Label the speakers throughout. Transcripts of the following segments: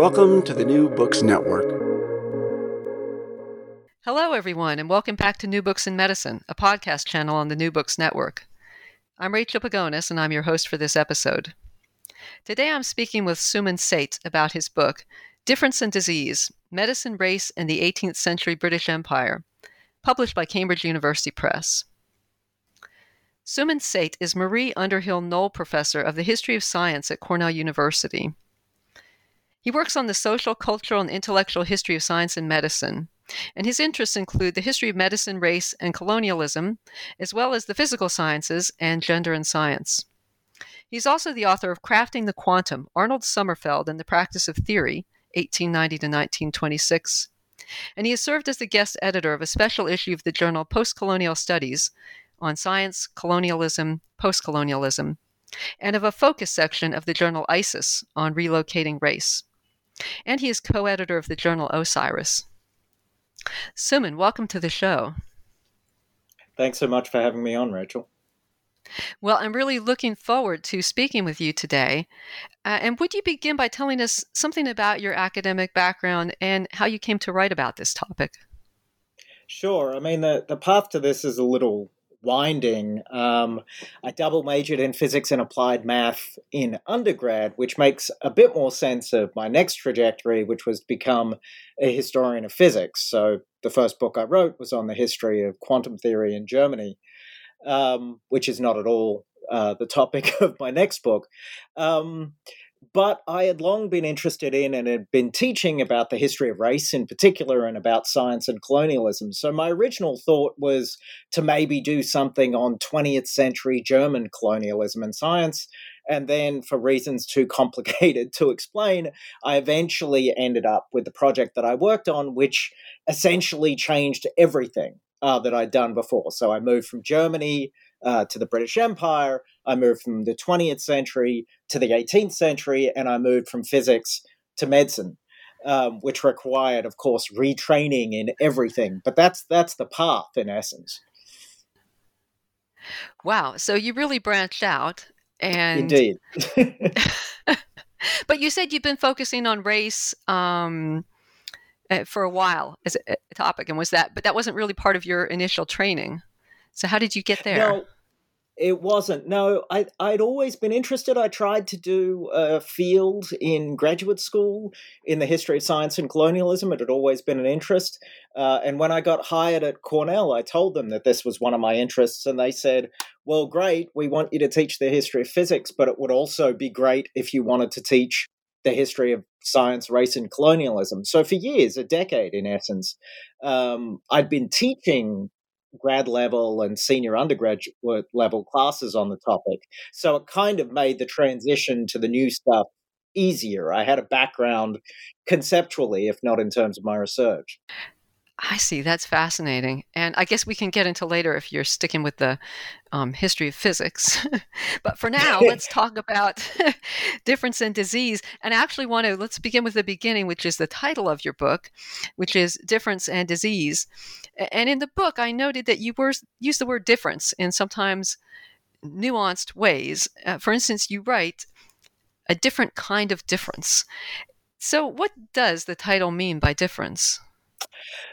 Speaker 1: Welcome to the New Books Network.
Speaker 2: Hello, everyone, and welcome back to New Books in Medicine, a podcast channel on the New Books Network. I'm Rachel Pagones, and I'm your host for this episode. Today I'm speaking with Suman Seth about his book, Difference and Disease Medicine, Race, and the 18th Century British Empire, published by Cambridge University Press. Suman Seth is Marie Underhill Noll Professor of the History of Science at Cornell University. He works on the social, cultural, and intellectual history of science and medicine, and his interests include the history of medicine, race, and colonialism, as well as the physical sciences and gender and science. He's also the author of Crafting the Quantum, Arnold Sommerfeld and the Practice of Theory, 1890 to 1926. And he has served as the guest editor of a special issue of the journal Postcolonial Studies on science, colonialism, postcolonialism, and of a focus section of the journal ISIS on relocating race. And he is co editor of the journal Osiris. Suman, welcome to the show.
Speaker 3: Thanks so much for having me on, Rachel.
Speaker 2: Well, I'm really looking forward to speaking with you today. Uh, and would you begin by telling us something about your academic background and how you came to write about this topic?
Speaker 3: Sure. I mean, the, the path to this is a little winding. Um, I double majored in physics and applied math in undergrad, which makes a bit more sense of my next trajectory, which was to become a historian of physics. So the first book I wrote was on the history of quantum theory in Germany, um, which is not at all uh, the topic of my next book. Um, but I had long been interested in and had been teaching about the history of race in particular and about science and colonialism. So my original thought was to maybe do something on 20th century German colonialism and science. And then, for reasons too complicated to explain, I eventually ended up with the project that I worked on, which essentially changed everything uh, that I'd done before. So I moved from Germany uh, to the British Empire. I moved from the 20th century to the 18th century, and I moved from physics to medicine, um, which required, of course, retraining in everything. But that's that's the path in essence.
Speaker 2: Wow! So you really branched out, and
Speaker 3: indeed.
Speaker 2: but you said you've been focusing on race. Um, uh, for a while as a, a topic, and was that, but that wasn't really part of your initial training. So how did you get there?
Speaker 3: No, it wasn't. No, I, I'd always been interested. I tried to do a field in graduate school in the history of science and colonialism. It had always been an interest. Uh, and when I got hired at Cornell, I told them that this was one of my interests. And they said, well, great, we want you to teach the history of physics, but it would also be great if you wanted to teach the history of science, race, and colonialism. So for years, a decade in essence, um, I'd been teaching grad level and senior undergraduate level classes on the topic. So it kind of made the transition to the new stuff easier. I had a background conceptually, if not in terms of my research.
Speaker 2: I see. That's fascinating. And I guess we can get into later if you're sticking with the um, history of physics. but for now, let's talk about difference in disease. And I actually want to, let's begin with the beginning, which is the title of your book, which is Difference and Disease. And in the book, I noted that you were use the word difference in sometimes nuanced ways. Uh, for instance, you write a different kind of difference. So, what does the title mean by difference?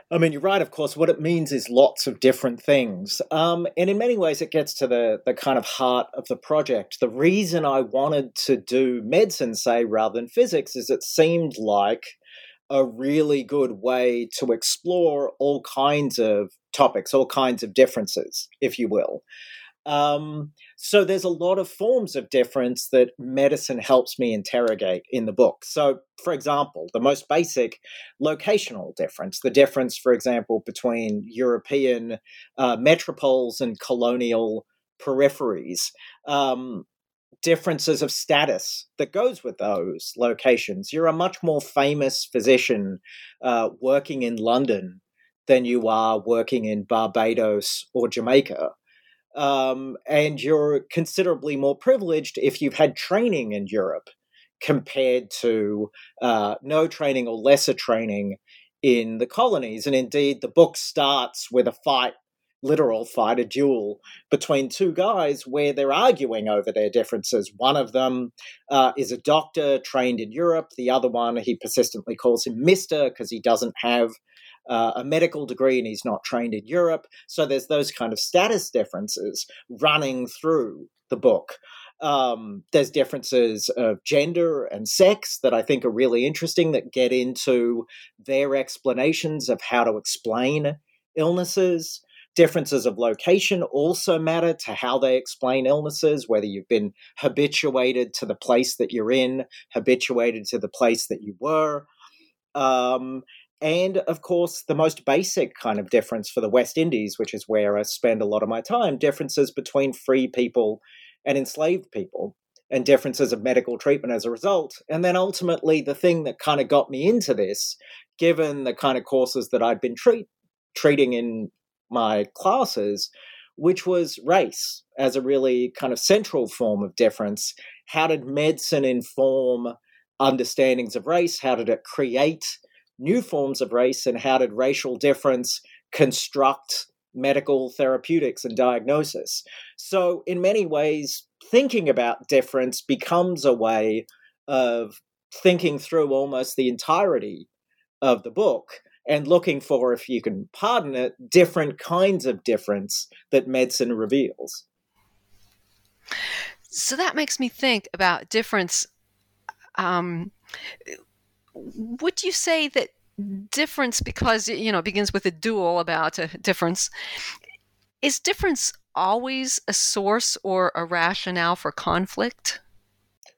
Speaker 3: I mean, you're right, of course. What it means is lots of different things. Um, and in many ways, it gets to the, the kind of heart of the project. The reason I wanted to do medicine, say, rather than physics, is it seemed like a really good way to explore all kinds of topics, all kinds of differences, if you will. Um, so there's a lot of forms of difference that medicine helps me interrogate in the book. So, for example, the most basic locational difference, the difference, for example, between European uh, metropoles and colonial peripheries. Um, differences of status that goes with those locations. You're a much more famous physician uh, working in London than you are working in Barbados or Jamaica um, and you're considerably more privileged if you've had training in Europe compared to uh, no training or lesser training in the colonies. And indeed, the book starts with a fight, literal fight, a duel between two guys where they're arguing over their differences. One of them uh, is a doctor trained in Europe, the other one, he persistently calls him Mister because he doesn't have uh, a medical degree and he's not trained in Europe. So there's those kind of status differences running through the book. Um, there's differences of gender and sex that I think are really interesting that get into their explanations of how to explain illnesses. Differences of location also matter to how they explain illnesses, whether you've been habituated to the place that you're in, habituated to the place that you were. Um, and of course, the most basic kind of difference for the West Indies, which is where I spend a lot of my time, differences between free people and enslaved people, and differences of medical treatment as a result. And then ultimately, the thing that kind of got me into this, given the kind of courses that I'd been treat, treating in my classes, which was race as a really kind of central form of difference. How did medicine inform understandings of race? How did it create new forms of race and how did racial difference construct medical therapeutics and diagnosis. So, in many ways, thinking about difference becomes a way of thinking through almost the entirety of the book and looking for, if you can pardon it, different kinds of difference that medicine reveals.
Speaker 2: So that makes me think about difference. Um, would you say that difference because you know it begins with a duel about a difference is difference always a source or a rationale for conflict?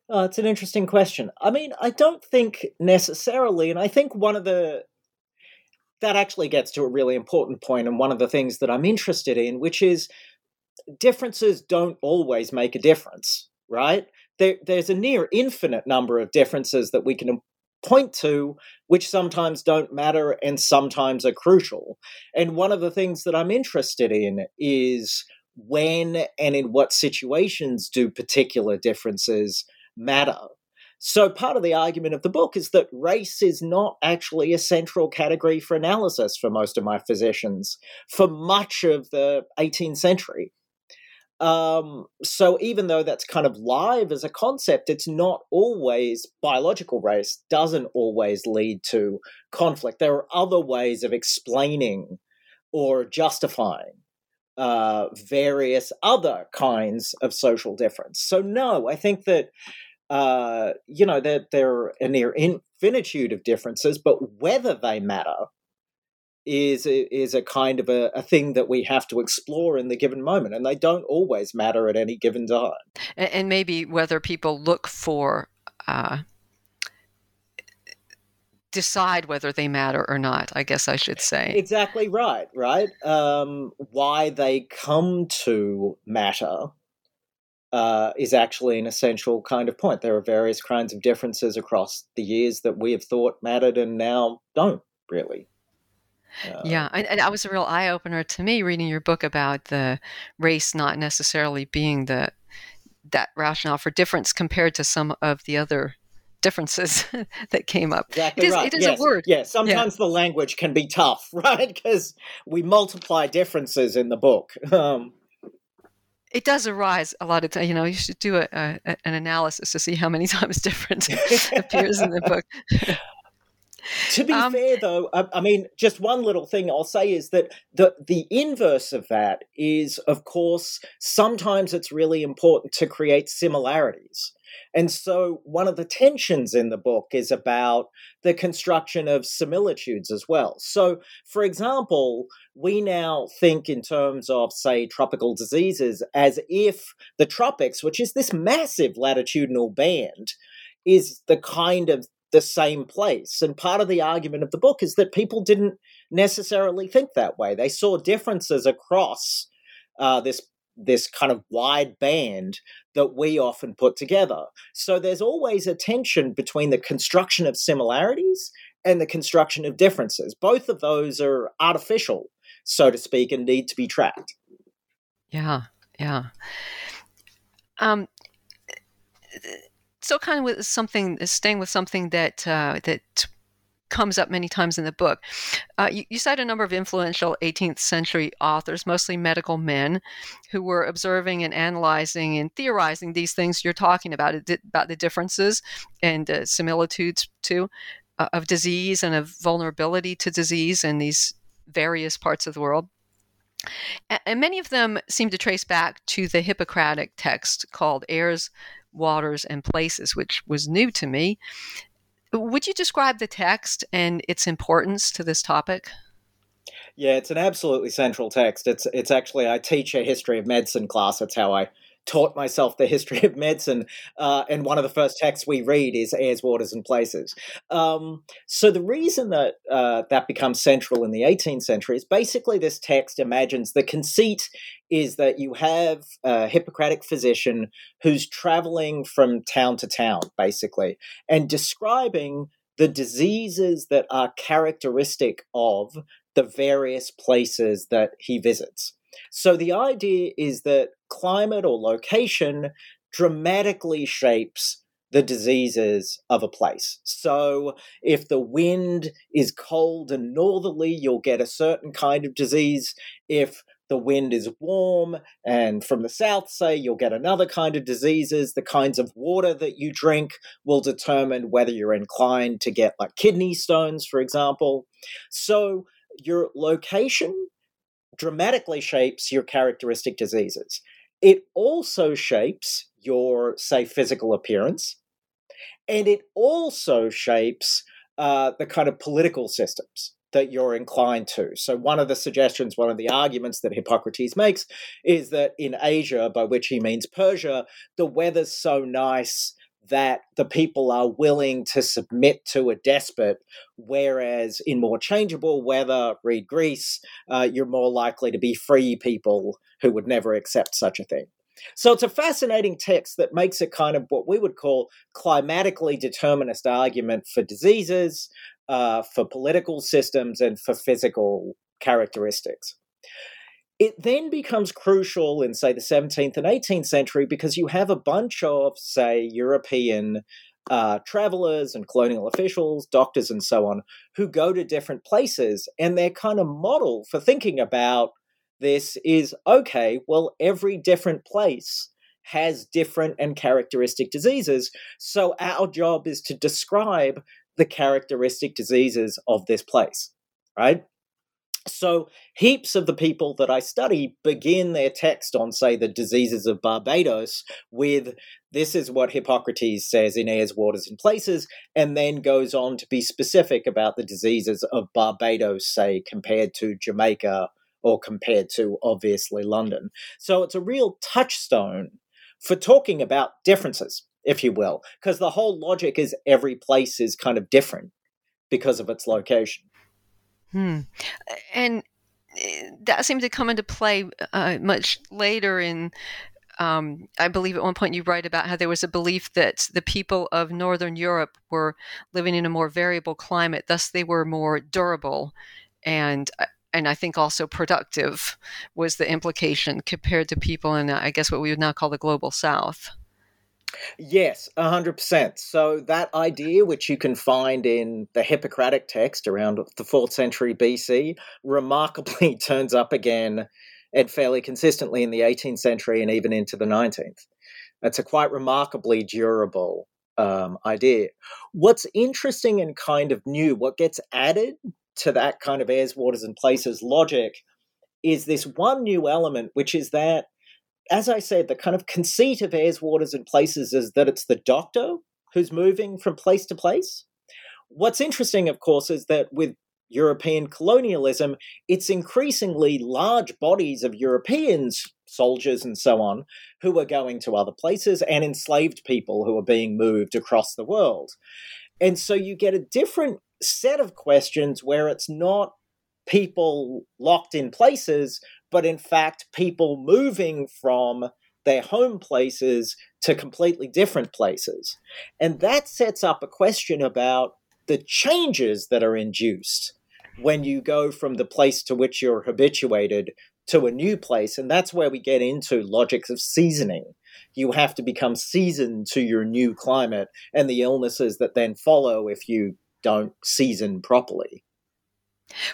Speaker 3: Oh, it's an interesting question. I mean i don't think necessarily and i think one of the that actually gets to a really important point and one of the things that i'm interested in which is differences don't always make a difference right? There, there's a near infinite number of differences that we can point to, which sometimes don't matter and sometimes are crucial. And one of the things that I'm interested in is when and in what situations do particular differences matter. So, part of the argument of the book is that race is not actually a central category for analysis for most of my physicians for much of the 18th century. Um, so even though that's kind of live as a concept, it's not always biological race doesn't always lead to conflict. There are other ways of explaining or justifying uh, various other kinds of social difference. So no, I think that uh, you know that there are a near infinitude of differences, but whether they matter is a, is a kind of a, a, thing that we have to explore in the given moment, and they don't always matter at any given time.
Speaker 2: And, and maybe whether people look for uh, decide whether they matter or not. I guess I should say
Speaker 3: exactly right. Right? Um, why they come to matter. Uh, is actually an essential kind of point. There are various kinds of differences across the years that we have thought mattered and now don't really. Uh,
Speaker 2: yeah, and, and that was a real eye opener to me reading your book about the race not necessarily being the that rationale for difference compared to some of the other differences that came up.
Speaker 3: Exactly
Speaker 2: it is,
Speaker 3: right.
Speaker 2: it is
Speaker 3: yes.
Speaker 2: a word.
Speaker 3: Yeah, sometimes the language can be tough, right? Because we multiply differences in the book. Um,
Speaker 2: It does arise a lot of times. You know, you should do a, a, an analysis to see how many times different appears in the book.
Speaker 3: To be
Speaker 2: Um,
Speaker 3: fair, though, I, I mean, just one little thing I'll say is that the the inverse of that is, of course, sometimes it's really important to create similarities. And so, one of the tensions in the book is about the construction of similitudes as well. So, for example, we now think in terms of, say, tropical diseases as if the tropics, which is this massive latitudinal band, is the kind of the same place. And part of the argument of the book is that people didn't necessarily think that way. They saw differences across uh, this this kind of wide band that we often put together. So there's always a tension between the construction of similarities and the construction of differences. Both of those are artificial, so to speak, and need to be tracked.
Speaker 2: Yeah, yeah. Um, so kind of with something, staying with something that uh, that comes up many times in the book. Uh, you, you cite a number of influential 18th century authors, mostly medical men, who were observing and analyzing and theorizing these things you're talking about, about the differences and uh, similitudes too uh, of disease and of vulnerability to disease in these various parts of the world. And many of them seem to trace back to the Hippocratic text called Airs, Waters, and Places, which was new to me. Would you describe the text and its importance to this topic?
Speaker 3: Yeah, it's an absolutely central text. It's it's actually I teach a history of medicine class. That's how I taught myself the history of medicine. Uh, and one of the first texts we read is Airs, Waters, and Places. Um, so the reason that uh, that becomes central in the 18th century is basically this text imagines the conceit is that you have a Hippocratic physician who's traveling from town to town, basically, and describing the diseases that are characteristic of the various places that he visits. So the idea is that climate or location dramatically shapes the diseases of a place. So if the wind is cold and northerly, you'll get a certain kind of disease. If the wind is warm and from the south, say, you'll get another kind of diseases. The kinds of water that you drink will determine whether you're inclined to get like kidney stones, for example. So your location dramatically shapes your characteristic diseases. It also shapes your, say, physical appearance, and it also shapes uh, the kind of political systems that you're inclined to. So, one of the suggestions, one of the arguments that Hippocrates makes is that in Asia, by which he means Persia, the weather's so nice that the people are willing to submit to a despot, whereas in more changeable weather, read Greece, uh, you're more likely to be free people who would never accept such a thing. So it's a fascinating text that makes it kind of what we would call climatically determinist argument for diseases, uh, for political systems, and for physical characteristics. It then becomes crucial in, say, the 17th and 18th century because you have a bunch of, say, European uh, travelers and colonial officials, doctors, and so on, who go to different places. And their kind of model for thinking about this is okay, well, every different place has different and characteristic diseases. So our job is to describe the characteristic diseases of this place, right? So, heaps of the people that I study begin their text on, say, the diseases of Barbados with this is what Hippocrates says in Airs, Waters, and Places, and then goes on to be specific about the diseases of Barbados, say, compared to Jamaica or compared to obviously London. So, it's a real touchstone for talking about differences, if you will, because the whole logic is every place is kind of different because of its location.
Speaker 2: Hmm. And that seemed to come into play uh, much later in. Um, I believe at one point you write about how there was a belief that the people of Northern Europe were living in a more variable climate, thus they were more durable and uh, and I think also productive was the implication compared to people in I guess what we would now call the global south.
Speaker 3: Yes, 100%. So, that idea, which you can find in the Hippocratic text around the 4th century BC, remarkably turns up again and fairly consistently in the 18th century and even into the 19th. It's a quite remarkably durable um, idea. What's interesting and kind of new, what gets added to that kind of airs, waters, and places logic is this one new element, which is that as I said, the kind of conceit of airs, waters, and places is that it's the doctor who's moving from place to place. What's interesting, of course, is that with European colonialism, it's increasingly large bodies of Europeans, soldiers and so on, who are going to other places and enslaved people who are being moved across the world. And so you get a different set of questions where it's not people locked in places, but in fact, people moving from their home places to completely different places. And that sets up a question about the changes that are induced when you go from the place to which you're habituated to a new place. And that's where we get into logics of seasoning. You have to become seasoned to your new climate and the illnesses that then follow if you don't season properly.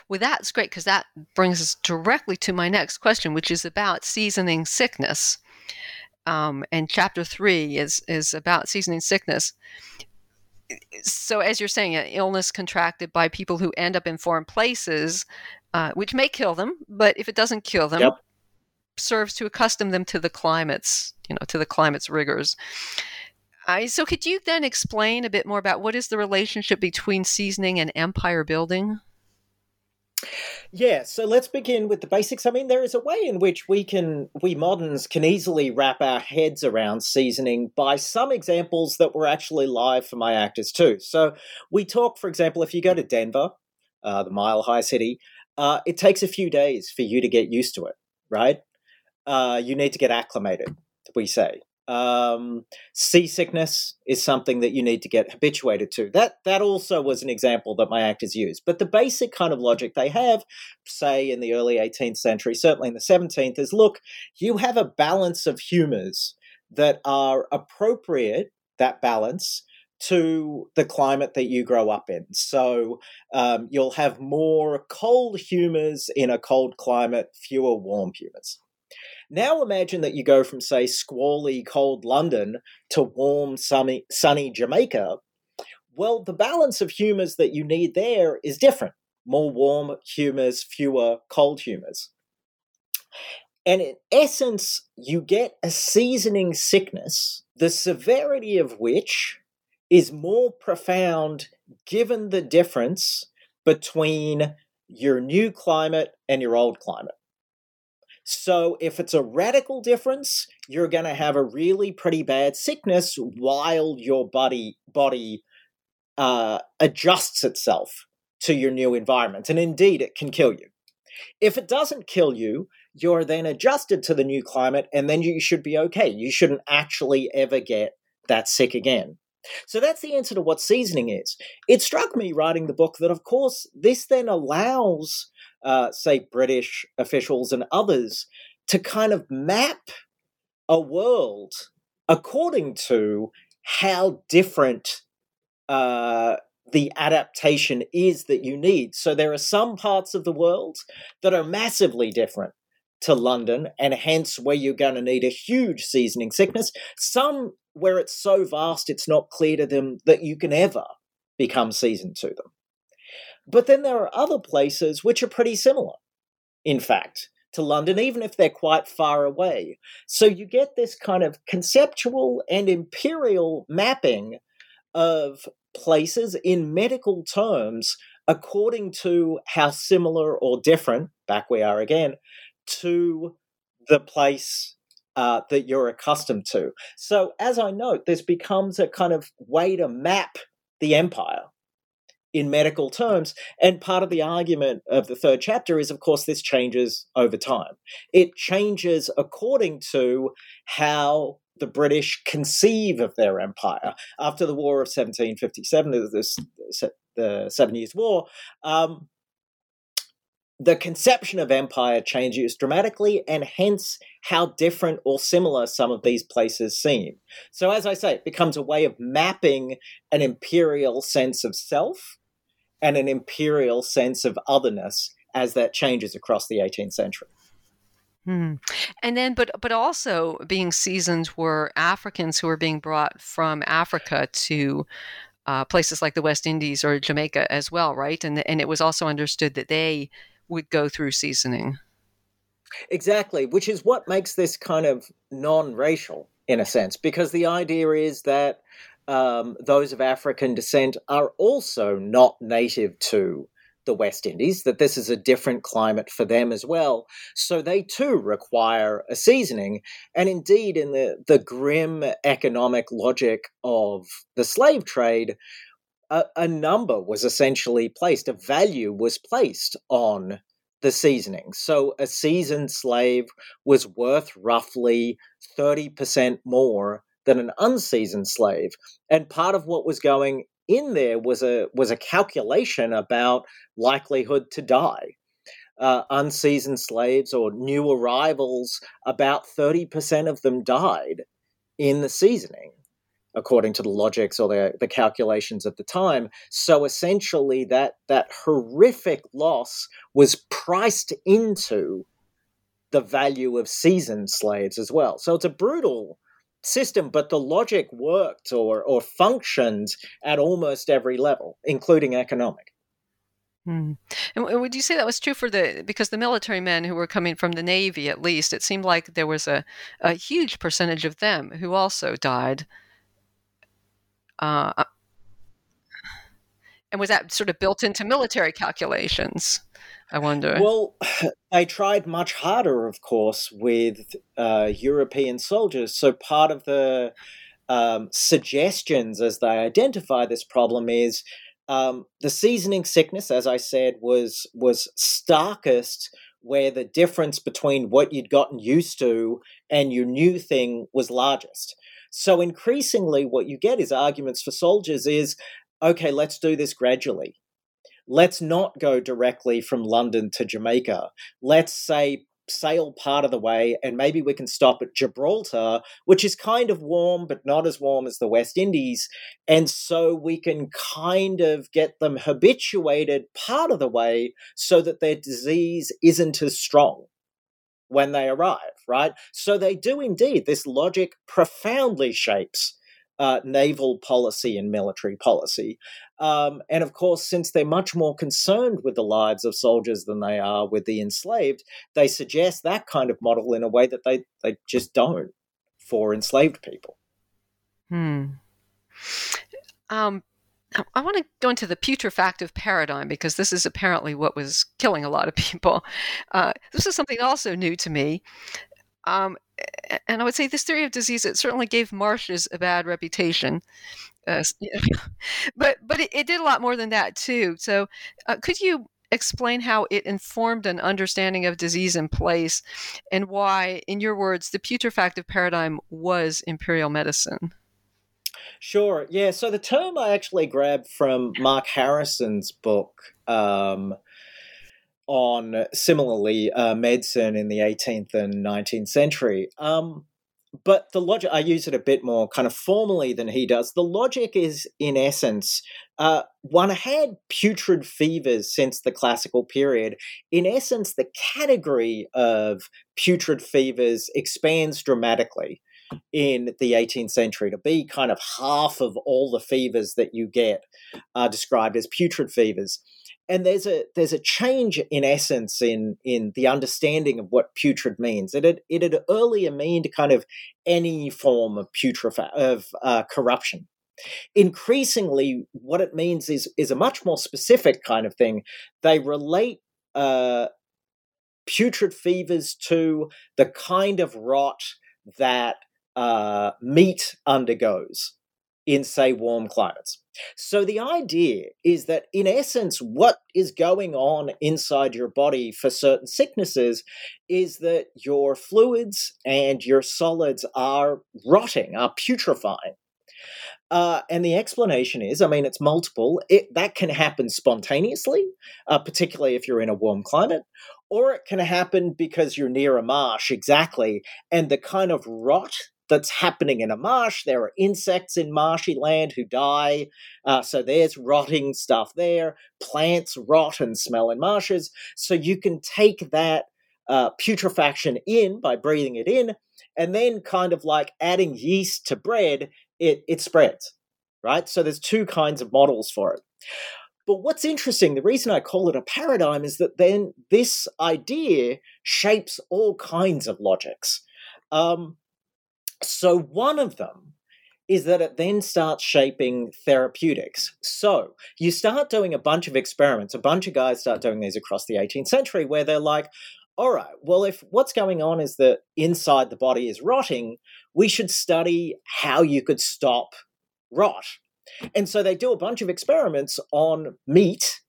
Speaker 2: Well, that's great because that brings us directly to my next question, which is about seasoning sickness. Um, and chapter three is is about seasoning sickness. So, as you're saying, an illness contracted by people who end up in foreign places, uh, which may kill them, but if it doesn't kill them, yep. serves to accustom them to the climates, you know, to the climate's rigors. Uh, so, could you then explain a bit more about what is the relationship between seasoning and empire building?
Speaker 3: Yeah, so let's begin with the basics. I mean, there is a way in which we can, we moderns can easily wrap our heads around seasoning by some examples that were actually live for my actors too. So we talk, for example, if you go to Denver, uh, the mile high city, uh, it takes a few days for you to get used to it, right? Uh, you need to get acclimated, we say. Um, seasickness is something that you need to get habituated to. That that also was an example that my actors used. But the basic kind of logic they have, say in the early 18th century, certainly in the 17th, is look, you have a balance of humors that are appropriate. That balance to the climate that you grow up in. So um, you'll have more cold humors in a cold climate, fewer warm humors. Now imagine that you go from, say, squally, cold London to warm, sunny, sunny Jamaica. Well, the balance of humors that you need there is different more warm humors, fewer cold humors. And in essence, you get a seasoning sickness, the severity of which is more profound given the difference between your new climate and your old climate. So if it's a radical difference, you're going to have a really pretty bad sickness while your body body uh, adjusts itself to your new environment, and indeed, it can kill you. If it doesn't kill you, you're then adjusted to the new climate, and then you should be okay. You shouldn't actually ever get that sick again. So that's the answer to what seasoning is. It struck me writing the book that, of course, this then allows uh, say, British officials and others to kind of map a world according to how different uh, the adaptation is that you need. So there are some parts of the world that are massively different to London, and hence where you're going to need a huge seasoning sickness. Some where it's so vast it's not clear to them that you can ever become seasoned to them. But then there are other places which are pretty similar, in fact, to London, even if they're quite far away. So you get this kind of conceptual and imperial mapping of places in medical terms according to how similar or different, back we are again, to the place uh, that you're accustomed to. So, as I note, this becomes a kind of way to map the empire in medical terms. And part of the argument of the third chapter is, of course, this changes over time. It changes according to how the British conceive of their empire. After the War of 1757, the, the Seven Years' War, um, the conception of empire changes dramatically, and hence how different or similar some of these places seem. So, as I say, it becomes a way of mapping an imperial sense of self and an imperial sense of otherness as that changes across the 18th century.
Speaker 2: Hmm. And then, but but also being seasoned were Africans who were being brought from Africa to uh, places like the West Indies or Jamaica as well, right? And and it was also understood that they would go through seasoning.
Speaker 3: Exactly, which is what makes this kind of non-racial in a sense, because the idea is that um, those of African descent are also not native to the West Indies, that this is a different climate for them as well. So they too require a seasoning. And indeed, in the, the grim economic logic of the slave trade, a, a number was essentially placed, a value was placed on the seasoning. So a seasoned slave was worth roughly 30% more than an unseasoned slave. And part of what was going in there was a was a calculation about likelihood to die. Uh, unseasoned slaves or new arrivals, about 30% of them died in the seasoning, according to the logics or the, the calculations at the time. So essentially, that, that horrific loss was priced into the value of seasoned slaves as well. So it's a brutal system, but the logic worked or, or functioned at almost every level, including economic.
Speaker 2: Hmm. And would you say that was true for the because the military men who were coming from the navy, at least, it seemed like there was a, a huge percentage of them who also died. Uh, uh and was that sort of built into military calculations? I wonder.
Speaker 3: Well, they tried much harder, of course, with uh, European soldiers. So part of the um, suggestions as they identify this problem is um, the seasoning sickness, as I said, was was starkest where the difference between what you'd gotten used to and your new thing was largest. So increasingly, what you get is arguments for soldiers is okay, let's do this gradually let's not go directly from London to Jamaica. Let's say sail part of the way and maybe we can stop at Gibraltar, which is kind of warm but not as warm as the West Indies. And so we can kind of get them habituated part of the way so that their disease isn't as strong when they arrive, right? So they do indeed. This logic profoundly shapes uh, naval policy and military policy. Um, and of course, since they're much more concerned with the lives of soldiers than they are with the enslaved, they suggest that kind of model in a way that they, they just don't for enslaved people.
Speaker 2: Hmm. Um, I want to go into the putrefactive paradigm because this is apparently what was killing a lot of people. Uh, this is something also new to me. Um, and I would say this theory of disease it certainly gave marshes a bad reputation. Uh, but but it, it, did a lot more than that too. So uh, could you explain how it informed an understanding of disease in place, and why, in your words, the putrefactive paradigm was imperial medicine?
Speaker 3: Sure. Yeah. So the term I actually grabbed from Mark Harrison's book. Um, on similarly uh, medicine in the 18th and 19th century. Um, but the logic, I use it a bit more kind of formally than he does. The logic is, in essence, uh, one had putrid fevers since the classical period. In essence, the category of putrid fevers expands dramatically in the 18th century to be kind of half of all the fevers that you get are described as putrid fevers and there's a there's a change in essence in in the understanding of what putrid means. It had it had earlier meant kind of any form of putrefa- of uh, corruption. Increasingly, what it means is is a much more specific kind of thing. They relate uh, putrid fevers to the kind of rot that uh, meat undergoes in, say, warm climates. So the idea is that, in essence, what is going on inside your body for certain sicknesses is that your fluids and your solids are rotting, are putrefying. Uh, and the explanation is, I mean, it's multiple. It that can happen spontaneously, uh, particularly if you're in a warm climate, or it can happen because you're near a marsh, exactly, and the kind of rot that's happening in a marsh. There are insects in marshy land who die, uh, so there's rotting stuff there. Plants rot and smell in marshes, so you can take that uh, putrefaction in by breathing it in, and then kind of like adding yeast to bread, it it spreads, right? So there's two kinds of models for it. But what's interesting, the reason I call it a paradigm is that then this idea shapes all kinds of logics. Um, so one of them is that it then starts shaping therapeutics. So you start doing a bunch of experiments. A bunch of guys start doing these across the 18th century where they're like, all right, well, if what's going on is that inside the body is rotting, we should study how you could stop rot. And so they do a bunch of experiments on meat,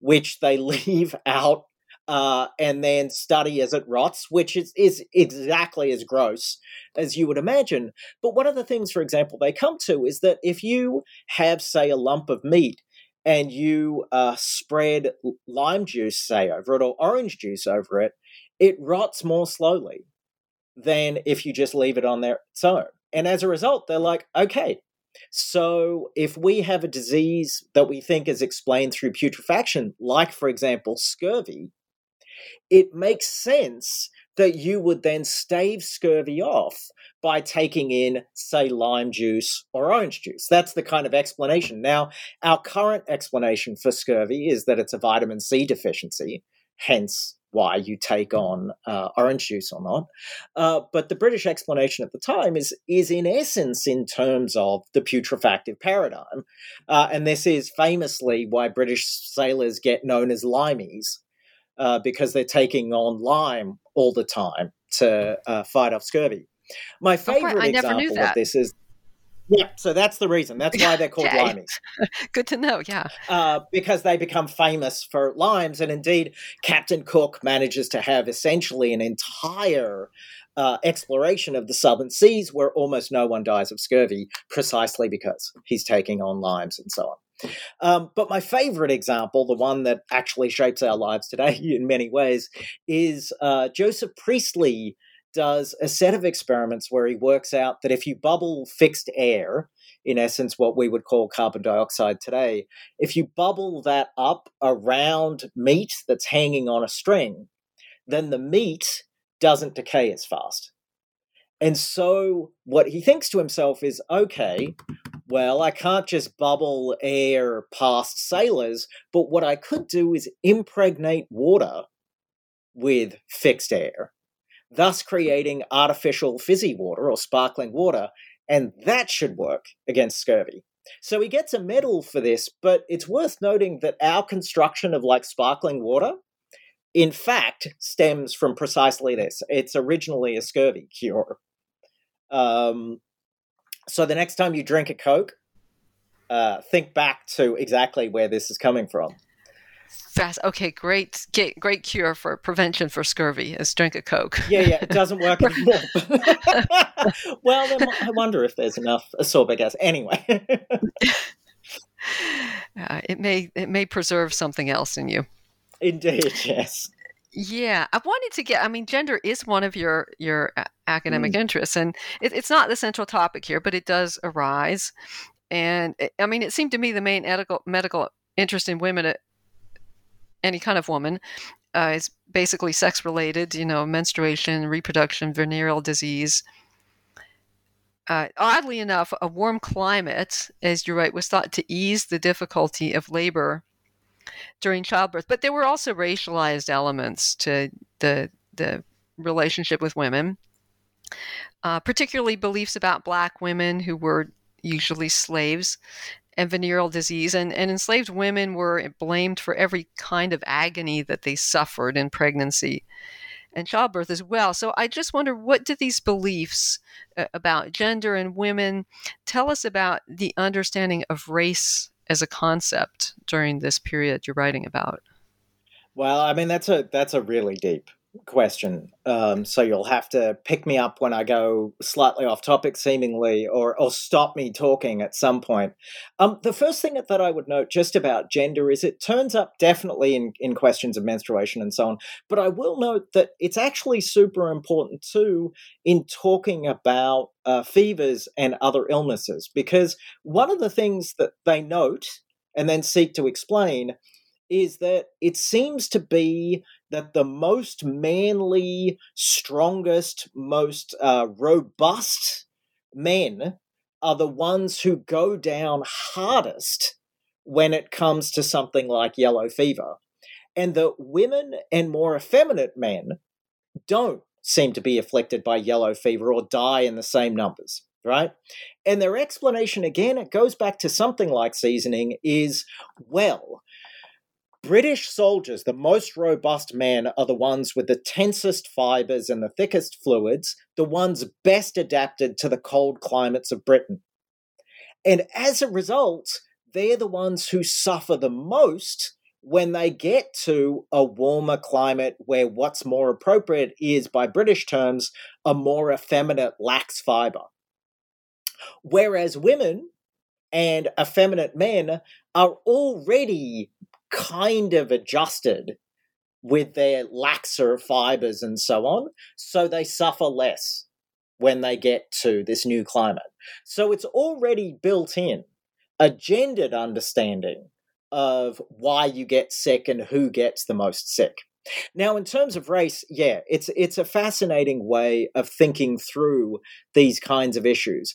Speaker 3: which they leave out uh, and then study as it rots, which is, is exactly as gross as you would imagine. But one of the things, for example, they come to is that if you have, say, a lump of meat and you uh, spread lime juice, say, over it or orange juice over it, it rots more slowly than if you just leave it on their its own. And as a result, they're like, okay, so if we have a disease that we think is explained through putrefaction, like, for example, scurvy, it makes sense that you would then stave scurvy off by taking in, say, lime juice or orange juice. That's the kind of explanation. Now, our current explanation for scurvy is that it's a vitamin C deficiency, hence why you take on uh, orange juice or not. Uh, but the British explanation at the time is is in essence in terms of the putrefactive paradigm, uh, and this is famously why British sailors get known as limeys uh, because they're taking on lime all the time to uh, fight off scurvy. My favorite example of this is yeah, so that's the reason. That's why they're called okay. limeys.
Speaker 2: Good to know, yeah.
Speaker 3: Uh, because they become famous for limes. And indeed, Captain Cook manages to have essentially an entire uh, exploration of the southern seas where almost no one dies of scurvy precisely because he's taking on limes and so on. Um, but my favorite example, the one that actually shapes our lives today in many ways, is uh, Joseph Priestley does a set of experiments where he works out that if you bubble fixed air, in essence, what we would call carbon dioxide today, if you bubble that up around meat that's hanging on a string, then the meat doesn't decay as fast. And so what he thinks to himself is okay, well, I can't just bubble air past sailors, but what I could do is impregnate water with fixed air, thus creating artificial fizzy water or sparkling water, and that should work against scurvy. So he gets a medal for this, but it's worth noting that our construction of like sparkling water, in fact, stems from precisely this. It's originally a scurvy cure. Um, so the next time you drink a Coke, uh, think back to exactly where this is coming from.
Speaker 2: Fast. Okay, great, great cure for prevention for scurvy is drink a Coke.
Speaker 3: Yeah, yeah, it doesn't work anymore. well, I wonder if there's enough ascorbic acid. Anyway,
Speaker 2: uh, it may it may preserve something else in you.
Speaker 3: Indeed, yes.
Speaker 2: Yeah, I wanted to get. I mean, gender is one of your your academic mm. interests, and it, it's not the central topic here, but it does arise. And it, I mean, it seemed to me the main medical medical interest in women, uh, any kind of woman, uh, is basically sex related. You know, menstruation, reproduction, venereal disease. Uh, oddly enough, a warm climate, as you write, was thought to ease the difficulty of labor during childbirth. But there were also racialized elements to the the relationship with women, uh, particularly beliefs about black women who were usually slaves and venereal disease. And, and enslaved women were blamed for every kind of agony that they suffered in pregnancy and childbirth as well. So I just wonder what do these beliefs uh, about gender and women tell us about the understanding of race as a concept during this period you're writing about?
Speaker 3: Well, I mean that's a that's a really deep question. Um, so you'll have to pick me up when I go slightly off topic, seemingly, or or stop me talking at some point. Um, the first thing that I would note just about gender is it turns up definitely in, in questions of menstruation and so on. But I will note that it's actually super important too in talking about uh, fevers and other illnesses, because one of the things that they note and then seek to explain is that it seems to be that the most manly, strongest, most uh, robust men are the ones who go down hardest when it comes to something like yellow fever. And that women and more effeminate men don't seem to be afflicted by yellow fever or die in the same numbers, right? And their explanation, again, it goes back to something like seasoning, is well, British soldiers, the most robust men, are the ones with the tensest fibers and the thickest fluids, the ones best adapted to the cold climates of Britain. And as a result, they're the ones who suffer the most when they get to a warmer climate where what's more appropriate is, by British terms, a more effeminate lax fiber. Whereas women and effeminate men are already kind of adjusted with their laxer fibers and so on, so they suffer less when they get to this new climate. So it's already built in a gendered understanding of why you get sick and who gets the most sick. Now, in terms of race, yeah, it's it's a fascinating way of thinking through these kinds of issues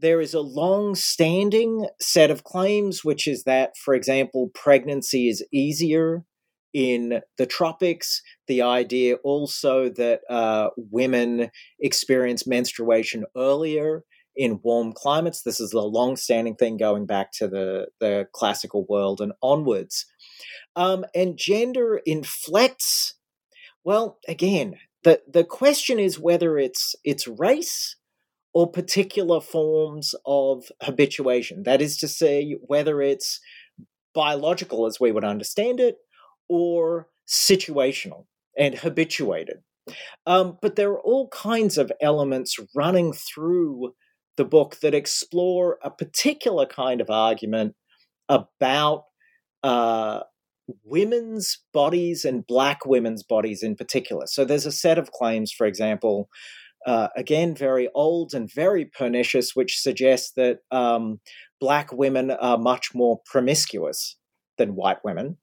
Speaker 3: there is a long standing set of claims, which is that, for example, pregnancy is easier in the tropics. The idea also that uh, women experience menstruation earlier in warm climates. This is a long standing thing going back to the, the classical world and onwards. Um, and gender inflects, well, again, the, the question is whether it's it's race or particular forms of habituation. That is to say, whether it's biological as we would understand it or situational and habituated. Um, but there are all kinds of elements running through the book that explore a particular kind of argument about uh, women's bodies and black women's bodies in particular. So there's a set of claims, for example, uh, again, very old and very pernicious, which suggests that um, black women are much more promiscuous than white women.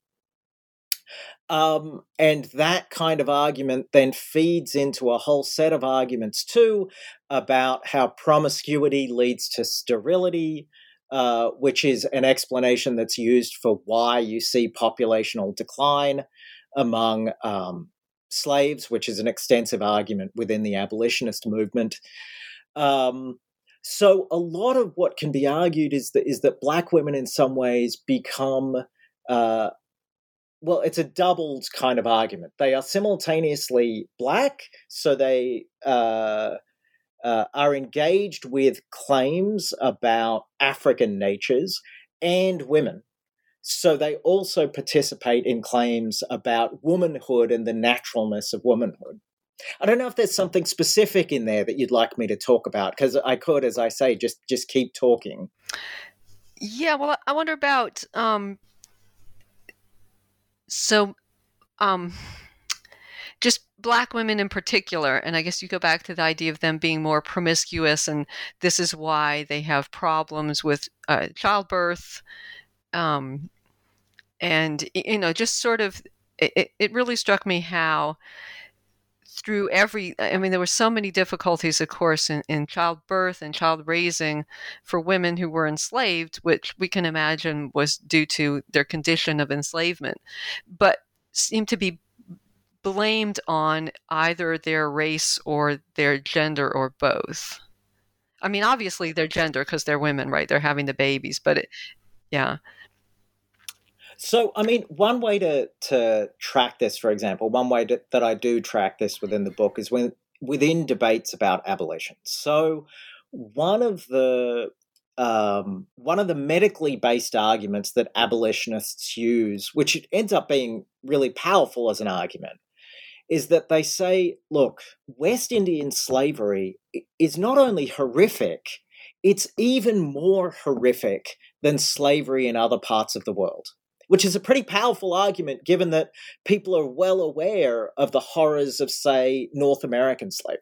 Speaker 3: Um, and that kind of argument then feeds into a whole set of arguments too about how promiscuity leads to sterility, uh, which is an explanation that's used for why you see populational decline among um, slaves, which is an extensive argument within the abolitionist movement. Um, so a lot of what can be argued is that is that black women in some ways become uh, well, it's a doubled kind of argument. They are simultaneously black, so they uh, uh, are engaged with claims about African natures and women. So they also participate in claims about womanhood and the naturalness of womanhood. I don't know if there's something specific in there that you'd like me to talk about because I could, as I say, just just keep talking.
Speaker 2: Yeah, well, I wonder about um, so um, just black women in particular, and I guess you go back to the idea of them being more promiscuous, and this is why they have problems with uh, childbirth. Um, and you know just sort of it, it really struck me how through every i mean there were so many difficulties of course in, in childbirth and child raising for women who were enslaved which we can imagine was due to their condition of enslavement but seemed to be blamed on either their race or their gender or both. I mean obviously their gender because they're women right? They're having the babies but it yeah
Speaker 3: so, I mean, one way to to track this, for example, one way to, that I do track this within the book is when within debates about abolition. So, one of the um, one of the medically based arguments that abolitionists use, which ends up being really powerful as an argument, is that they say, look, West Indian slavery is not only horrific, it's even more horrific than slavery in other parts of the world, which is a pretty powerful argument given that people are well aware of the horrors of, say, North American slavery.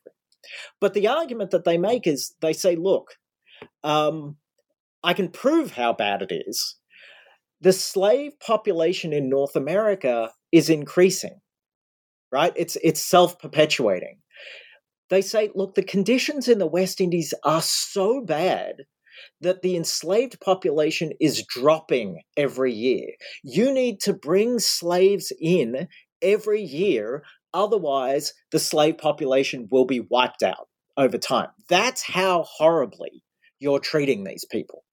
Speaker 3: But the argument that they make is they say, look, um, I can prove how bad it is. The slave population in North America is increasing, right? It's, it's self perpetuating. They say, look, the conditions in the West Indies are so bad that the enslaved population is dropping every year. You need to bring slaves in every year, otherwise, the slave population will be wiped out over time. That's how horribly you're treating these people.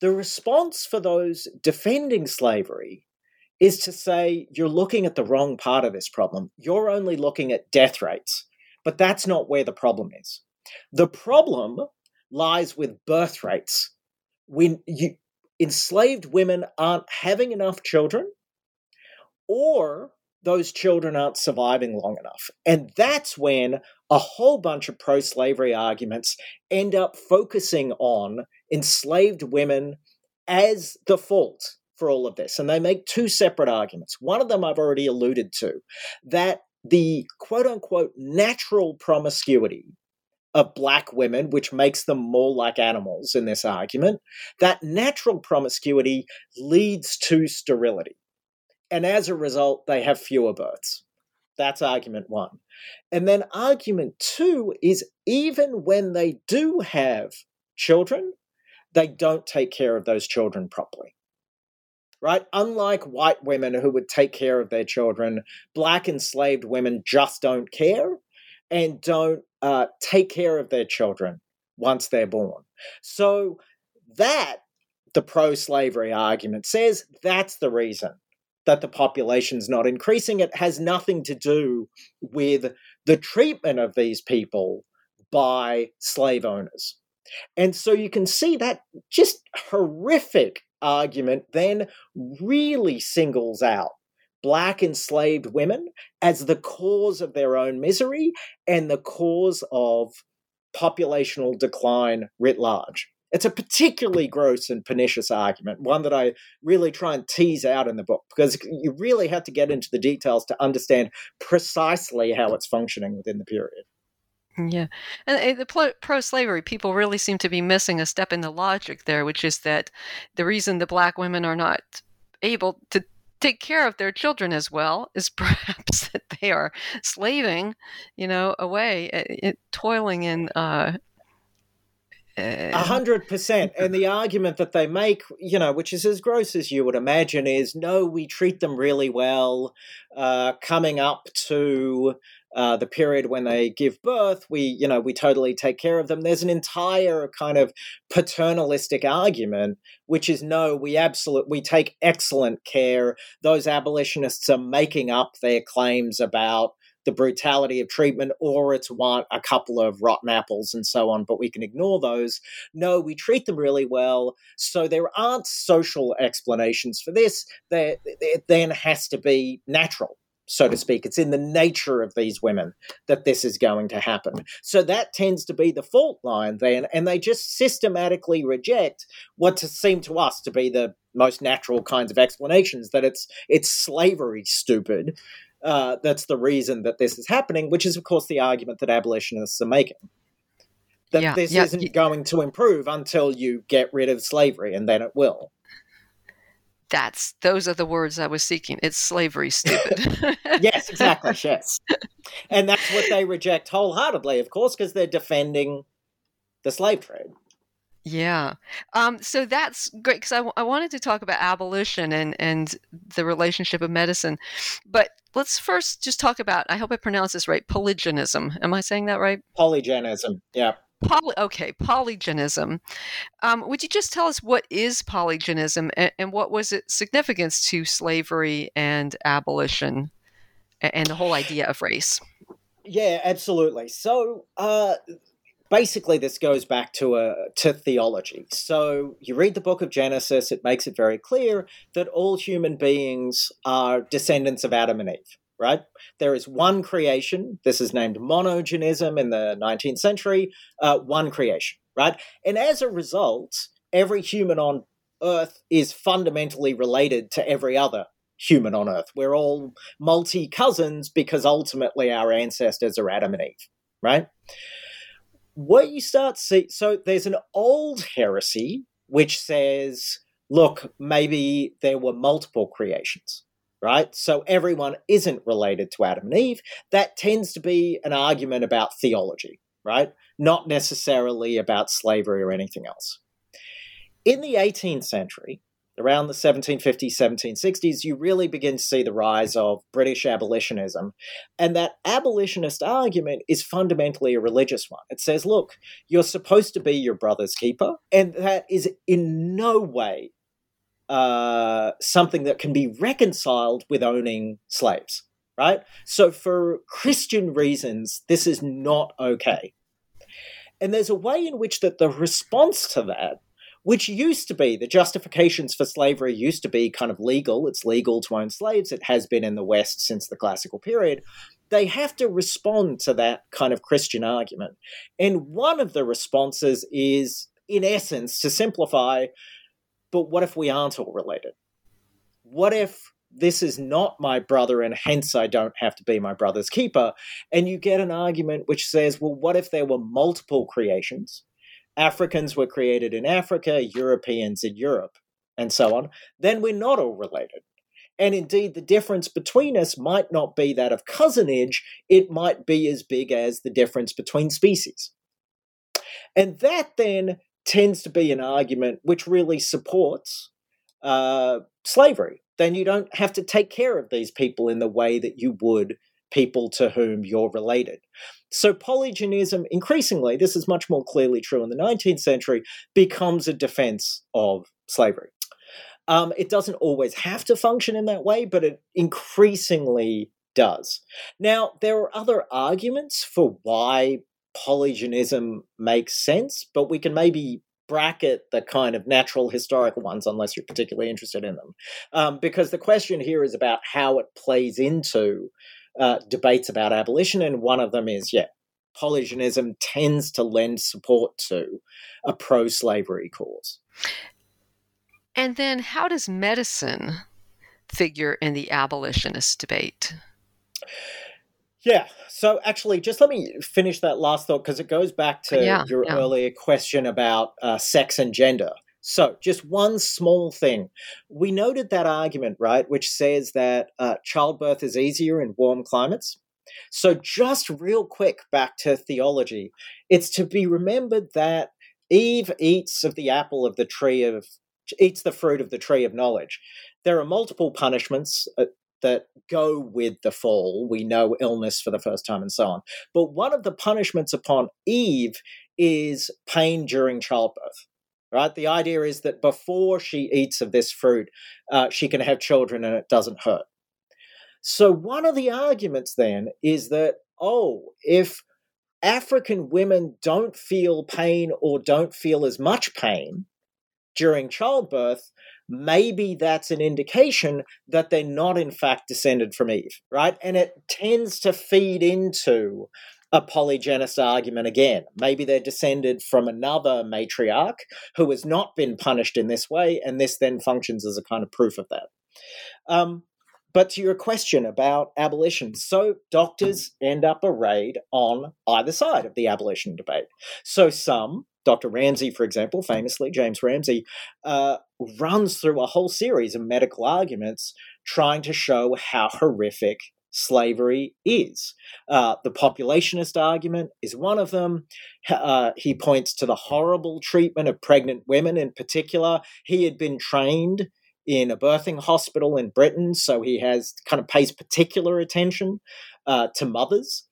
Speaker 3: The response for those defending slavery is to say you're looking at the wrong part of this problem. You're only looking at death rates, but that's not where the problem is. The problem lies with birth rates. When you, enslaved women aren't having enough children, or those children aren't surviving long enough. And that's when a whole bunch of pro slavery arguments end up focusing on enslaved women as the fault for all of this. And they make two separate arguments. One of them I've already alluded to that the quote unquote natural promiscuity of black women, which makes them more like animals in this argument, that natural promiscuity leads to sterility. And as a result, they have fewer births. That's argument one. And then argument two is even when they do have children, they don't take care of those children properly. Right? Unlike white women who would take care of their children, black enslaved women just don't care and don't uh, take care of their children once they're born. So that the pro slavery argument says that's the reason that the population's not increasing. It has nothing to do with the treatment of these people by slave owners. And so you can see that just horrific argument then really singles out black enslaved women as the cause of their own misery and the cause of populational decline writ large. It's a particularly gross and pernicious argument, one that I really try and tease out in the book because you really have to get into the details to understand precisely how it's functioning within the period.
Speaker 2: Yeah. And the pro slavery people really seem to be missing a step in the logic there, which is that the reason the black women are not able to take care of their children as well is perhaps that they are slaving, you know, away, uh, toiling in uh,
Speaker 3: a hundred percent. And the argument that they make, you know, which is as gross as you would imagine, is no, we treat them really well. Uh, coming up to uh, the period when they give birth, we, you know, we totally take care of them. There's an entire kind of paternalistic argument, which is no, we absolutely we take excellent care. Those abolitionists are making up their claims about the brutality of treatment or it's one a couple of rotten apples and so on but we can ignore those no we treat them really well so there aren't social explanations for this there, there then has to be natural so to speak. It's in the nature of these women that this is going to happen. So that tends to be the fault line then, and they just systematically reject what to seem to us to be the most natural kinds of explanations that it's it's slavery stupid uh, that's the reason that this is happening, which is, of course, the argument that abolitionists are making. That yeah, this yeah, isn't yeah. going to improve until you get rid of slavery, and then it will.
Speaker 2: That's those are the words I was seeking. It's slavery, stupid.
Speaker 3: yes, exactly. Yes, and that's what they reject wholeheartedly, of course, because they're defending the slave trade.
Speaker 2: Yeah. Um, so that's great because I, w- I wanted to talk about abolition and, and the relationship of medicine. But let's first just talk about, I hope I pronounce this right, polygenism. Am I saying that right?
Speaker 3: Polygenism, yeah.
Speaker 2: Poly, okay, polygenism. Um, would you just tell us what is polygenism and, and what was its significance to slavery and abolition and, and the whole idea of race?
Speaker 3: Yeah, absolutely. So, uh, basically this goes back to a to theology. So you read the book of Genesis, it makes it very clear that all human beings are descendants of Adam and Eve. Right? There is one creation. This is named monogenism in the 19th century, uh, one creation, right? And as a result, every human on Earth is fundamentally related to every other human on Earth. We're all multi cousins because ultimately our ancestors are Adam and Eve, right? What you start see so there's an old heresy which says, look, maybe there were multiple creations, right? So everyone isn't related to Adam and Eve. That tends to be an argument about theology, right? Not necessarily about slavery or anything else. In the 18th century, around the 1750s, 1760s, you really begin to see the rise of British abolitionism. And that abolitionist argument is fundamentally a religious one. It says, look, you're supposed to be your brother's keeper, and that is in no way uh, something that can be reconciled with owning slaves, right? So, for Christian reasons, this is not okay. And there's a way in which that the response to that which used to be the justifications for slavery used to be kind of legal. It's legal to own slaves. It has been in the West since the classical period. They have to respond to that kind of Christian argument. And one of the responses is, in essence, to simplify, but what if we aren't all related? What if this is not my brother and hence I don't have to be my brother's keeper? And you get an argument which says, well, what if there were multiple creations? Africans were created in Africa, Europeans in Europe, and so on, then we're not all related. And indeed, the difference between us might not be that of cousinage, it might be as big as the difference between species. And that then tends to be an argument which really supports uh, slavery. Then you don't have to take care of these people in the way that you would people to whom you're related. So polygenism, increasingly, this is much more clearly true in the 19th century, becomes a defense of slavery. Um, it doesn't always have to function in that way, but it increasingly does. Now, there are other arguments for why polygenism makes sense, but we can maybe bracket the kind of natural historical ones unless you're particularly interested in them. Um, because the question here is about how it plays into uh, debates about abolition, and one of them is, yeah, polygenism tends to lend support to a pro slavery cause.
Speaker 2: And then, how does medicine figure in the abolitionist debate?
Speaker 3: Yeah. So actually, just let me finish that last thought because it goes back to
Speaker 2: yeah,
Speaker 3: your
Speaker 2: yeah.
Speaker 3: earlier question about uh, sex and gender. So, just one small thing. We noted that argument, right, which says that uh, childbirth is easier in warm climates. So, just real quick back to theology, it's to be remembered that Eve eats of the apple of the tree of, eats the fruit of the tree of knowledge. There are multiple punishments uh, that go with the fall. We know illness for the first time and so on. But one of the punishments upon Eve is pain during childbirth right? The idea is that before she eats of this fruit, uh, she can have children and it doesn't hurt. So, one of the arguments then is that, oh, if African women don't feel pain or don't feel as much pain during childbirth, maybe that's an indication that they're not, in fact, descended from Eve, right? And it tends to feed into a polygenist argument again. Maybe they're descended from another matriarch who has not been punished in this way, and this then functions as a kind of proof of that. Um, but to your question about abolition, so doctors end up arrayed on either side of the abolition debate. So some, Dr. Ramsay, for example, famously, James Ramsay, uh, runs through a whole series of medical arguments trying to show how horrific slavery is. Uh, the populationist argument is one of them. Uh, he points to the horrible treatment of pregnant women in particular. He had been trained in a birthing hospital in Britain, so he has kind of pays particular attention uh, to mothers.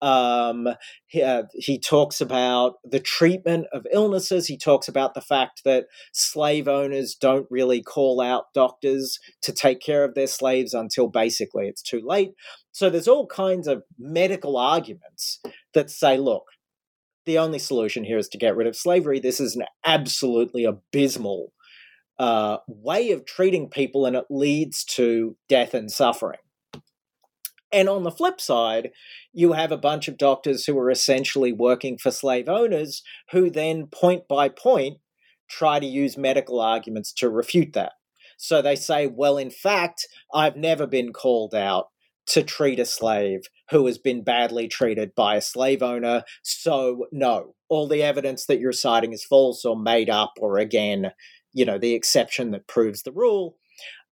Speaker 3: Um, he, uh, he talks about the treatment of illnesses. He talks about the fact that slave owners don't really call out doctors to take care of their slaves until basically it's too late. So there's all kinds of medical arguments that say, look, the only solution here is to get rid of slavery. This is an absolutely abysmal uh, way of treating people, and it leads to death and suffering. And on the flip side, you have a bunch of doctors who are essentially working for slave owners who then, point by point, try to use medical arguments to refute that. So they say, well, in fact, I've never been called out to treat a slave who has been badly treated by a slave owner. So, no, all the evidence that you're citing is false or made up, or again, you know, the exception that proves the rule.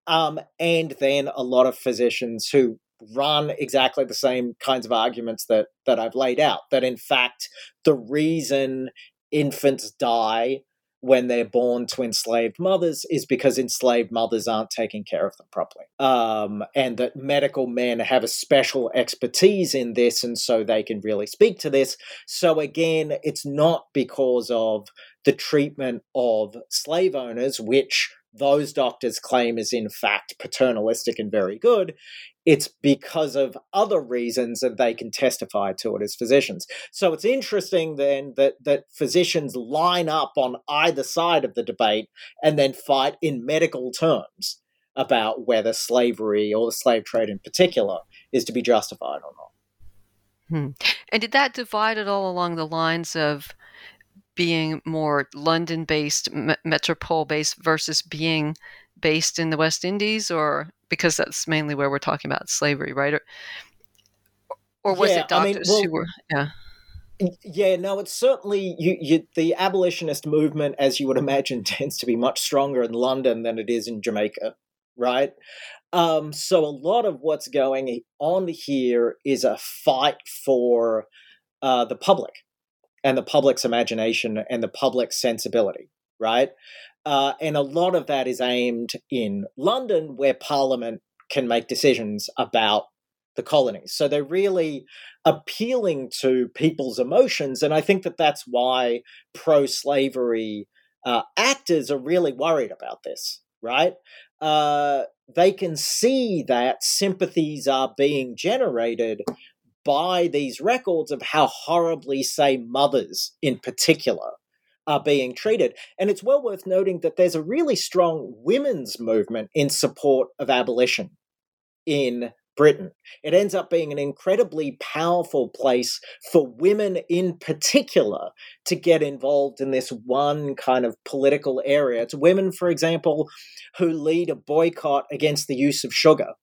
Speaker 3: Um, and then a lot of physicians who run exactly the same kinds of arguments that that I've laid out. That in fact, the reason infants die when they're born to enslaved mothers is because enslaved mothers aren't taking care of them properly. Um, and that medical men have a special expertise in this, and so they can really speak to this. So, again, it's not because of the treatment of slave owners, which those doctors claim is in fact paternalistic and very good it's because of other reasons that they can testify to it as physicians. So it's interesting then that that physicians line up on either side of the debate and then fight in medical terms about whether slavery or the slave trade in particular is to be justified or not.
Speaker 2: Hmm. And did that divide at all along the lines of being more London based, metropole based versus being based in the West Indies, or because that's mainly where we're talking about slavery, right? Or, or was yeah, it doctors I mean, well, who were? Yeah.
Speaker 3: Yeah, no, it's certainly you, you, the abolitionist movement, as you would imagine, tends to be much stronger in London than it is in Jamaica, right? Um, so a lot of what's going on here is a fight for uh, the public and the public's imagination and the public's sensibility, right? Uh, and a lot of that is aimed in London, where Parliament can make decisions about the colonies. So they're really appealing to people's emotions. And I think that that's why pro slavery uh, actors are really worried about this, right? Uh, they can see that sympathies are being generated by these records of how horribly, say, mothers in particular are being treated. And it's well worth noting that there's a really strong women's movement in support of abolition in Britain. It ends up being an incredibly powerful place for women in particular to get involved in this one kind of political area. It's women, for example, who lead a boycott against the use of sugar.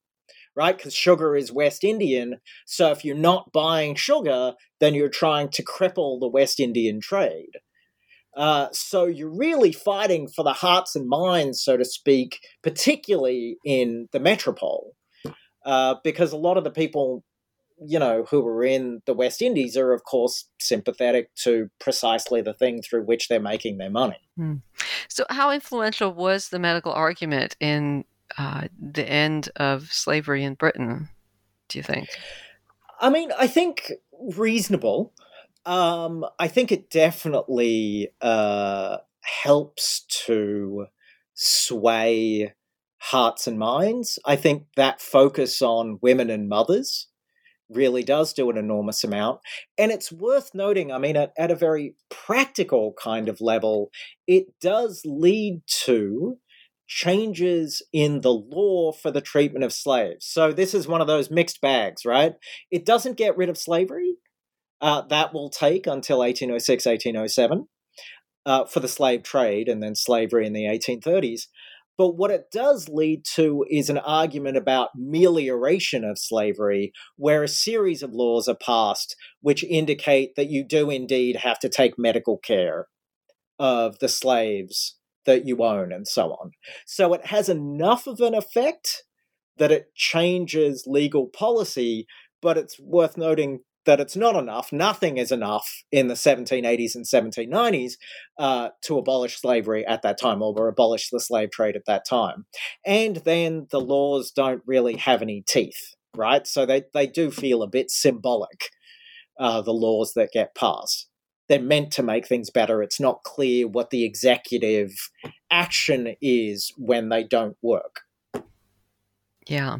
Speaker 3: Right? Because sugar is West Indian. So if you're not buying sugar, then you're trying to cripple the West Indian trade. Uh, so you're really fighting for the hearts and minds, so to speak, particularly in the metropole, uh, because a lot of the people, you know, who were in the West Indies are, of course, sympathetic to precisely the thing through which they're making their money.
Speaker 2: Hmm. So, how influential was the medical argument in uh, the end of slavery in Britain? Do you think?
Speaker 3: I mean, I think reasonable. Um, I think it definitely uh, helps to sway hearts and minds. I think that focus on women and mothers really does do an enormous amount. And it's worth noting, I mean, at, at a very practical kind of level, it does lead to changes in the law for the treatment of slaves. So this is one of those mixed bags, right? It doesn't get rid of slavery, uh, that will take until 1806, 1807 uh, for the slave trade and then slavery in the 1830s. But what it does lead to is an argument about melioration of slavery, where a series of laws are passed which indicate that you do indeed have to take medical care of the slaves that you own and so on. So it has enough of an effect that it changes legal policy, but it's worth noting that it's not enough. Nothing is enough in the 1780s and 1790s uh, to abolish slavery at that time or abolish the slave trade at that time. And then the laws don't really have any teeth, right? So they, they do feel a bit symbolic, uh, the laws that get passed. They're meant to make things better. It's not clear what the executive action is when they don't work.
Speaker 2: Yeah.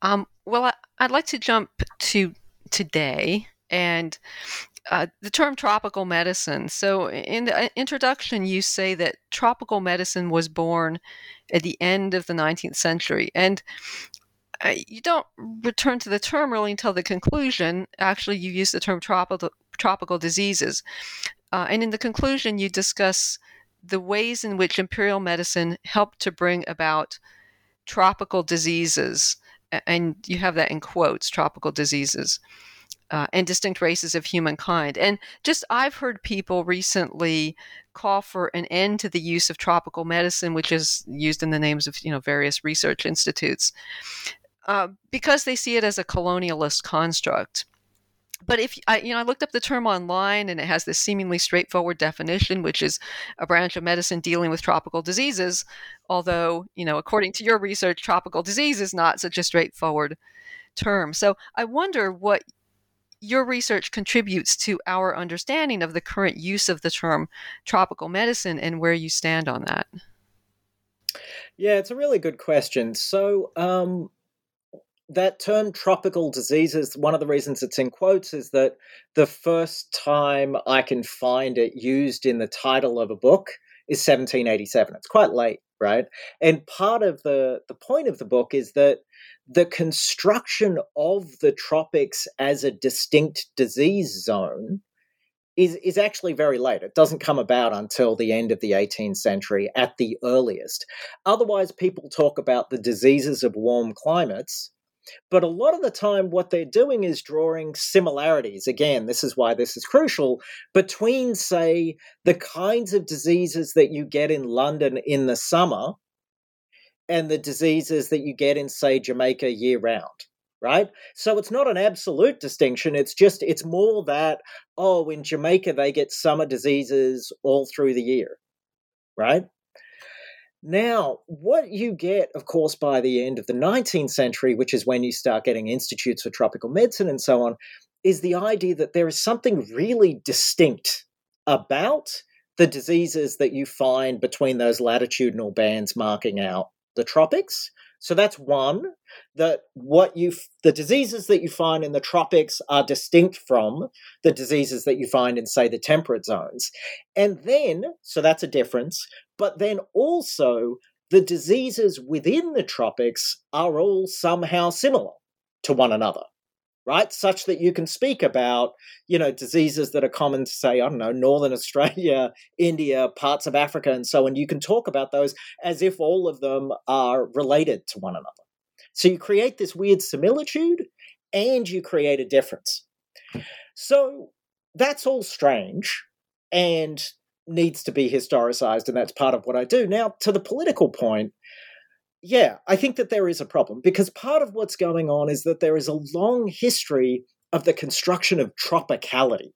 Speaker 2: Um, well, I, I'd like to jump to today and uh, the term tropical medicine. So, in the uh, introduction, you say that tropical medicine was born at the end of the 19th century. And uh, you don't return to the term really until the conclusion. Actually, you use the term tropical tropical diseases, uh, and in the conclusion, you discuss the ways in which imperial medicine helped to bring about tropical diseases, and you have that in quotes, tropical diseases. Uh, and distinct races of humankind. And just I've heard people recently call for an end to the use of tropical medicine, which is used in the names of you know various research institutes, uh, because they see it as a colonialist construct. But if I, you know, I looked up the term online, and it has this seemingly straightforward definition, which is a branch of medicine dealing with tropical diseases. Although, you know, according to your research, tropical disease is not such a straightforward term. So I wonder what your research contributes to our understanding of the current use of the term tropical medicine and where you stand on that.
Speaker 3: Yeah, it's a really good question. So, um, that term tropical diseases, one of the reasons it's in quotes is that the first time I can find it used in the title of a book is 1787. It's quite late, right? And part of the, the point of the book is that the construction of the tropics as a distinct disease zone is, is actually very late. It doesn't come about until the end of the 18th century at the earliest. Otherwise, people talk about the diseases of warm climates but a lot of the time, what they're doing is drawing similarities. Again, this is why this is crucial between, say, the kinds of diseases that you get in London in the summer and the diseases that you get in, say, Jamaica year round. Right? So it's not an absolute distinction. It's just, it's more that, oh, in Jamaica, they get summer diseases all through the year. Right? Now, what you get, of course, by the end of the 19th century, which is when you start getting institutes for tropical medicine and so on, is the idea that there is something really distinct about the diseases that you find between those latitudinal bands marking out the tropics. So that's one that what you the diseases that you find in the tropics are distinct from the diseases that you find in say the temperate zones. And then so that's a difference, but then also the diseases within the tropics are all somehow similar to one another right? Such that you can speak about you know diseases that are common to say i don't know northern australia india parts of africa and so on. You can talk about those as if all of them are related to one another. So you create this weird similitude and you create a difference. So that's all strange and needs to be historicized, and that's part of what I do. Now, to the political point, yeah, I think that there is a problem because part of what's going on is that there is a long history of the construction of tropicality,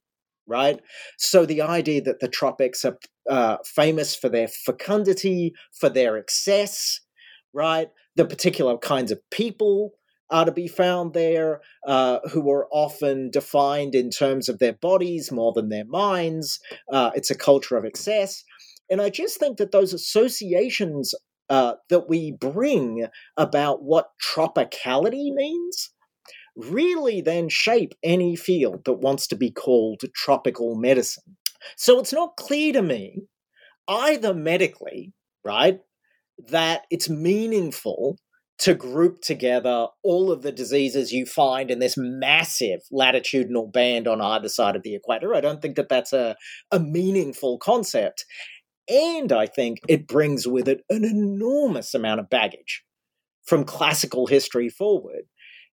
Speaker 3: right? So the idea that the tropics are uh, famous for their fecundity, for their excess, right? The particular kinds of people are to be found there, uh, who are often defined in terms of their bodies more than their minds. Uh, it's a culture of excess. And I just think that those associations uh, that we bring about what tropicality means really then shape any field that wants to be called tropical medicine. So it's not clear to me, either medically, right, that it's meaningful to group together all of the diseases you find in this massive latitudinal band on either side of the equator. I don't think that that's a, a meaningful concept. And I think it brings with it an enormous amount of baggage from classical history forward.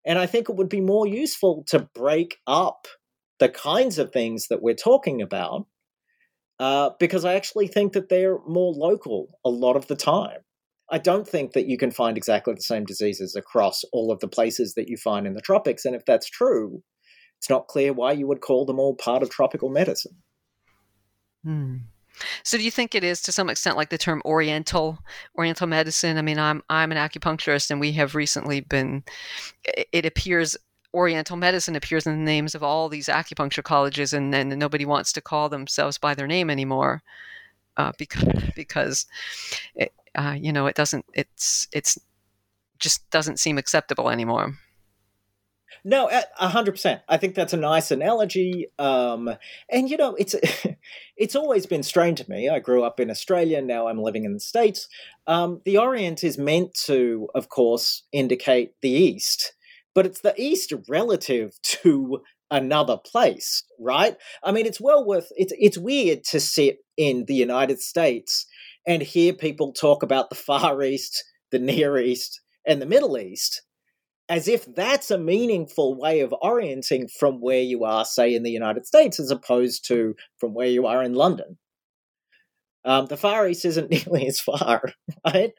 Speaker 3: And I think it would be more useful to break up the kinds of things that we're talking about uh, because I actually think that they're more local a lot of the time. I don't think that you can find exactly the same diseases across all of the places that you find in the tropics. And if that's true, it's not clear why you would call them all part of tropical medicine.
Speaker 2: Hmm. So do you think it is to some extent like the term oriental oriental medicine? I mean, I'm I'm an acupuncturist and we have recently been it appears oriental medicine appears in the names of all these acupuncture colleges and then nobody wants to call themselves by their name anymore uh, because because it, uh, you know, it doesn't, it's, it's just doesn't seem acceptable anymore.
Speaker 3: No, a hundred percent. I think that's a nice analogy. Um, and you know, it's it's always been strange to me. I grew up in Australia. Now I'm living in the states. Um, the Orient is meant to, of course, indicate the East, but it's the East relative to another place, right? I mean, it's well worth. It's it's weird to sit in the United States and hear people talk about the Far East, the Near East, and the Middle East as if that's a meaningful way of orienting from where you are, say, in the United States, as opposed to from where you are in London. Um, the Far East isn't nearly as far, right,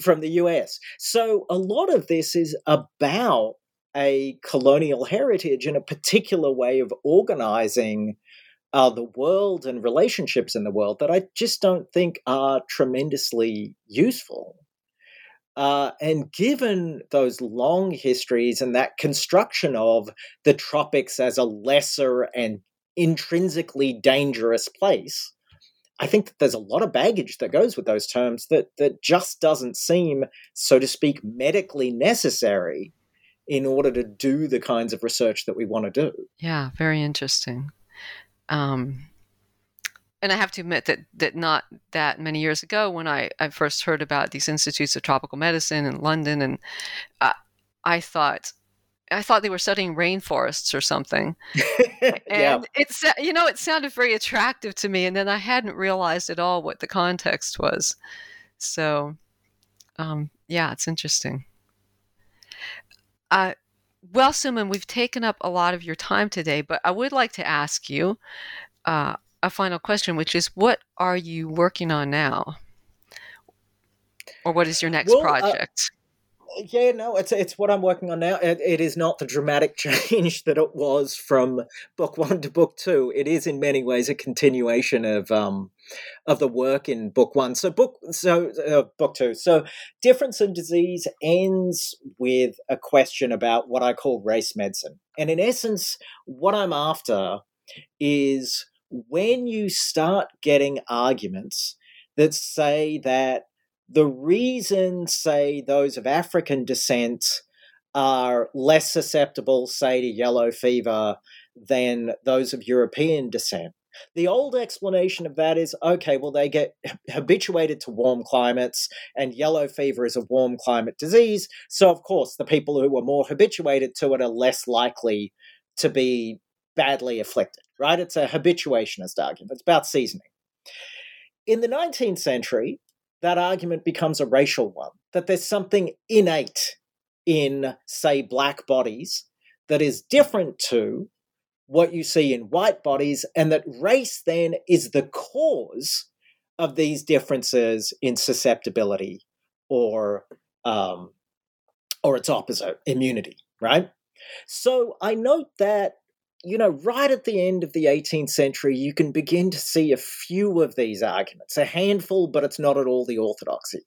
Speaker 3: from the US. So a lot of this is about a colonial heritage and a particular way of organizing uh, the world and relationships in the world that I just don't think are tremendously useful. Uh, and given those long histories and that construction of the tropics as a lesser and intrinsically dangerous place, I think that there's a lot of baggage that goes with those terms that that just doesn't seem, so to speak, medically necessary in order to do the kinds of research that we want to do.
Speaker 2: Yeah, very interesting. Um, and I have to admit that that not that many years ago, when I, I first heard about these institutes of tropical medicine in London, and uh, I thought I thought they were studying rainforests or something. and yeah. it's you know it sounded very attractive to me, and then I hadn't realized at all what the context was. So, um, yeah, it's interesting. Uh, well, Suman, we've taken up a lot of your time today, but I would like to ask you. Uh, a final question, which is what are you working on now? Or what is your next well, uh, project?
Speaker 3: Yeah, no, it's it's what I'm working on now. It, it is not the dramatic change that it was from book one to book two. It is in many ways a continuation of um, of the work in book one. So book so uh, book two. So Difference and Disease ends with a question about what I call race medicine, and in essence, what I'm after is when you start getting arguments that say that the reason, say, those of African descent are less susceptible, say, to yellow fever than those of European descent. The old explanation of that is okay, well, they get habituated to warm climates, and yellow fever is a warm climate disease. So, of course, the people who are more habituated to it are less likely to be badly afflicted right? It's a habituationist argument. It's about seasoning. In the 19th century, that argument becomes a racial one that there's something innate in, say, black bodies that is different to what you see in white bodies, and that race then is the cause of these differences in susceptibility or um, or its opposite, immunity, right? So I note that you know, right at the end of the 18th century, you can begin to see a few of these arguments, a handful, but it's not at all the orthodoxy.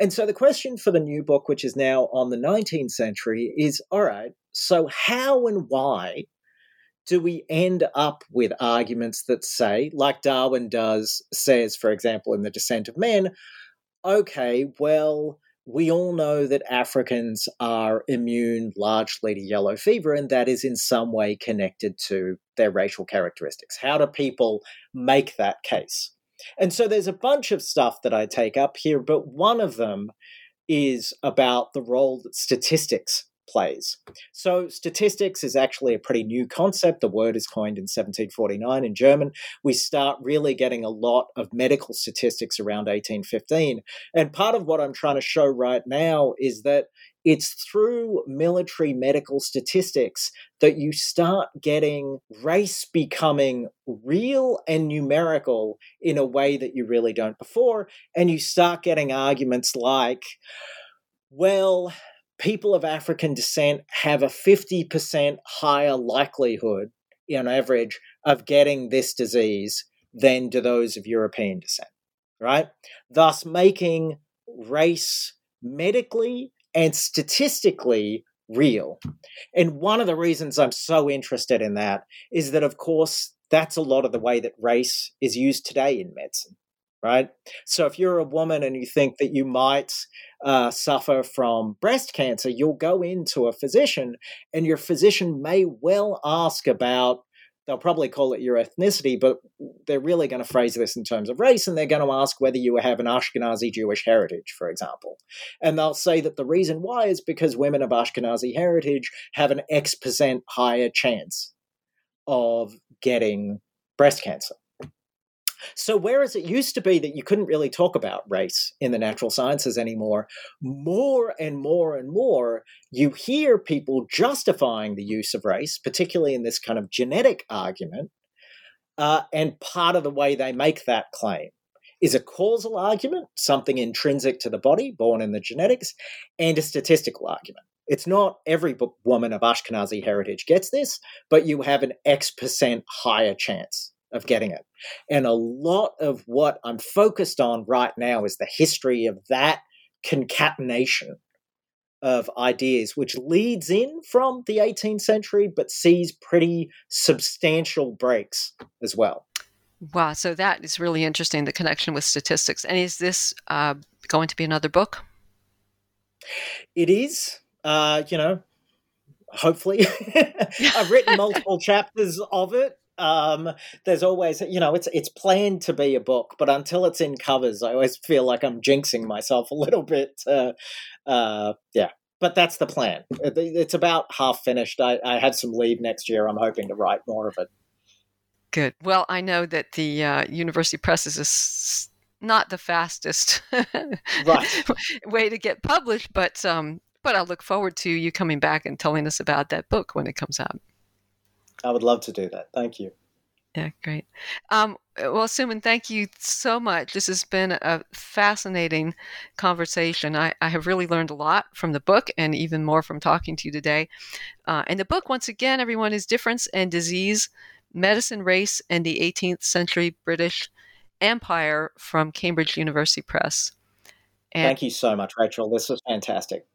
Speaker 3: And so the question for the new book, which is now on the 19th century, is all right, so how and why do we end up with arguments that say, like Darwin does, says, for example, in The Descent of Man, okay, well, we all know that Africans are immune largely to yellow fever, and that is in some way connected to their racial characteristics. How do people make that case? And so there's a bunch of stuff that I take up here, but one of them is about the role that statistics plays. So, statistics is actually a pretty new concept. The word is coined in 1749 in German. We start really getting a lot of medical statistics around 1815. And part of what I'm trying to show right now is that it's through military medical statistics that you start getting race becoming real and numerical in a way that you really don't before. And you start getting arguments like, well, people of African descent have a 50% higher likelihood, on average, of getting this disease than do those of European descent, right? Thus, making race medically and statistically real. And one of the reasons I'm so interested in that is that, of course, that's a lot of the way that race is used today in medicine. Right? So if you're a woman and you think that you might uh, suffer from breast cancer, you'll go into a physician, and your physician may well ask about. They'll probably call it your ethnicity, but they're really going to phrase this in terms of race, and they're going to ask whether you have an Ashkenazi Jewish heritage, for example. And they'll say that the reason why is because women of Ashkenazi heritage have an X percent higher chance of getting breast cancer. So, whereas it used to be that you couldn't really talk about race in the natural sciences anymore, more and more and more you hear people justifying the use of race, particularly in this kind of genetic argument. Uh, and part of the way they make that claim is a causal argument, something intrinsic to the body, born in the genetics, and a statistical argument. It's not every woman of Ashkenazi heritage gets this, but you have an X percent higher chance of getting it. And a lot of what I'm focused on right now is the history of that concatenation of ideas, which leads in from the 18th century but sees pretty substantial breaks as well.
Speaker 2: Wow, so that is really interesting the connection with statistics. And is this uh, going to be another book?
Speaker 3: It is. Uh, you know, hopefully. I've written multiple chapters of it um, there's always you know it's it's planned to be a book but until it's in covers i always feel like i'm jinxing myself a little bit uh, uh, yeah. But that's the plan. It's about half finished. I, I have some leave next year. I'm hoping to write more of it.
Speaker 2: Good. Well i know that the uh, university press is not the fastest
Speaker 3: right.
Speaker 2: way to get published but um, but i'll look forward to you coming back and telling us about that book when it comes out
Speaker 3: I would love to do that. Thank you.
Speaker 2: Yeah, great. Um, well, Suman, thank you so much. This has been a fascinating conversation. I, I, have really learned a lot from the book and even more from talking to you today. Uh, and the book, once again, everyone, is Difference and Disease Medicine, Race, and the 18th Century British Empire from Cambridge University Press.
Speaker 3: And thank you so much, Rachel. This was fantastic.